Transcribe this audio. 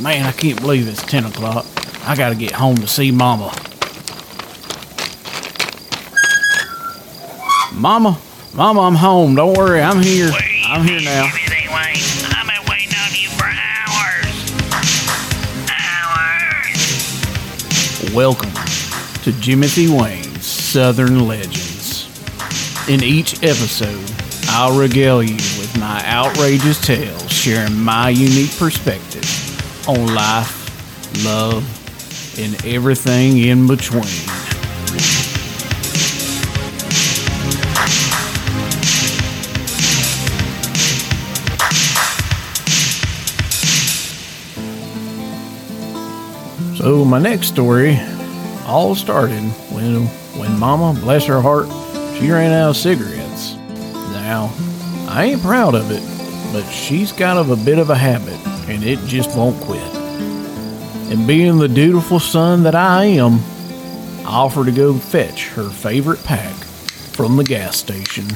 Man, I can't believe it's 10 o'clock. I gotta get home to see Mama. Mama, Mama, I'm home. Don't worry, I'm here. I'm here now. I've been waiting on you for hours. Hours. Welcome to Jimothy Wayne's Southern Legends. In each episode, I'll regale you with my outrageous tales, sharing my unique perspective on life, love, and everything in between. So my next story all started when when Mama, bless her heart, she ran out of cigarettes. Now, I ain't proud of it, but she's kind of a bit of a habit, and it just won't quit. And being the dutiful son that I am, I offer to go fetch her favorite pack from the gas station.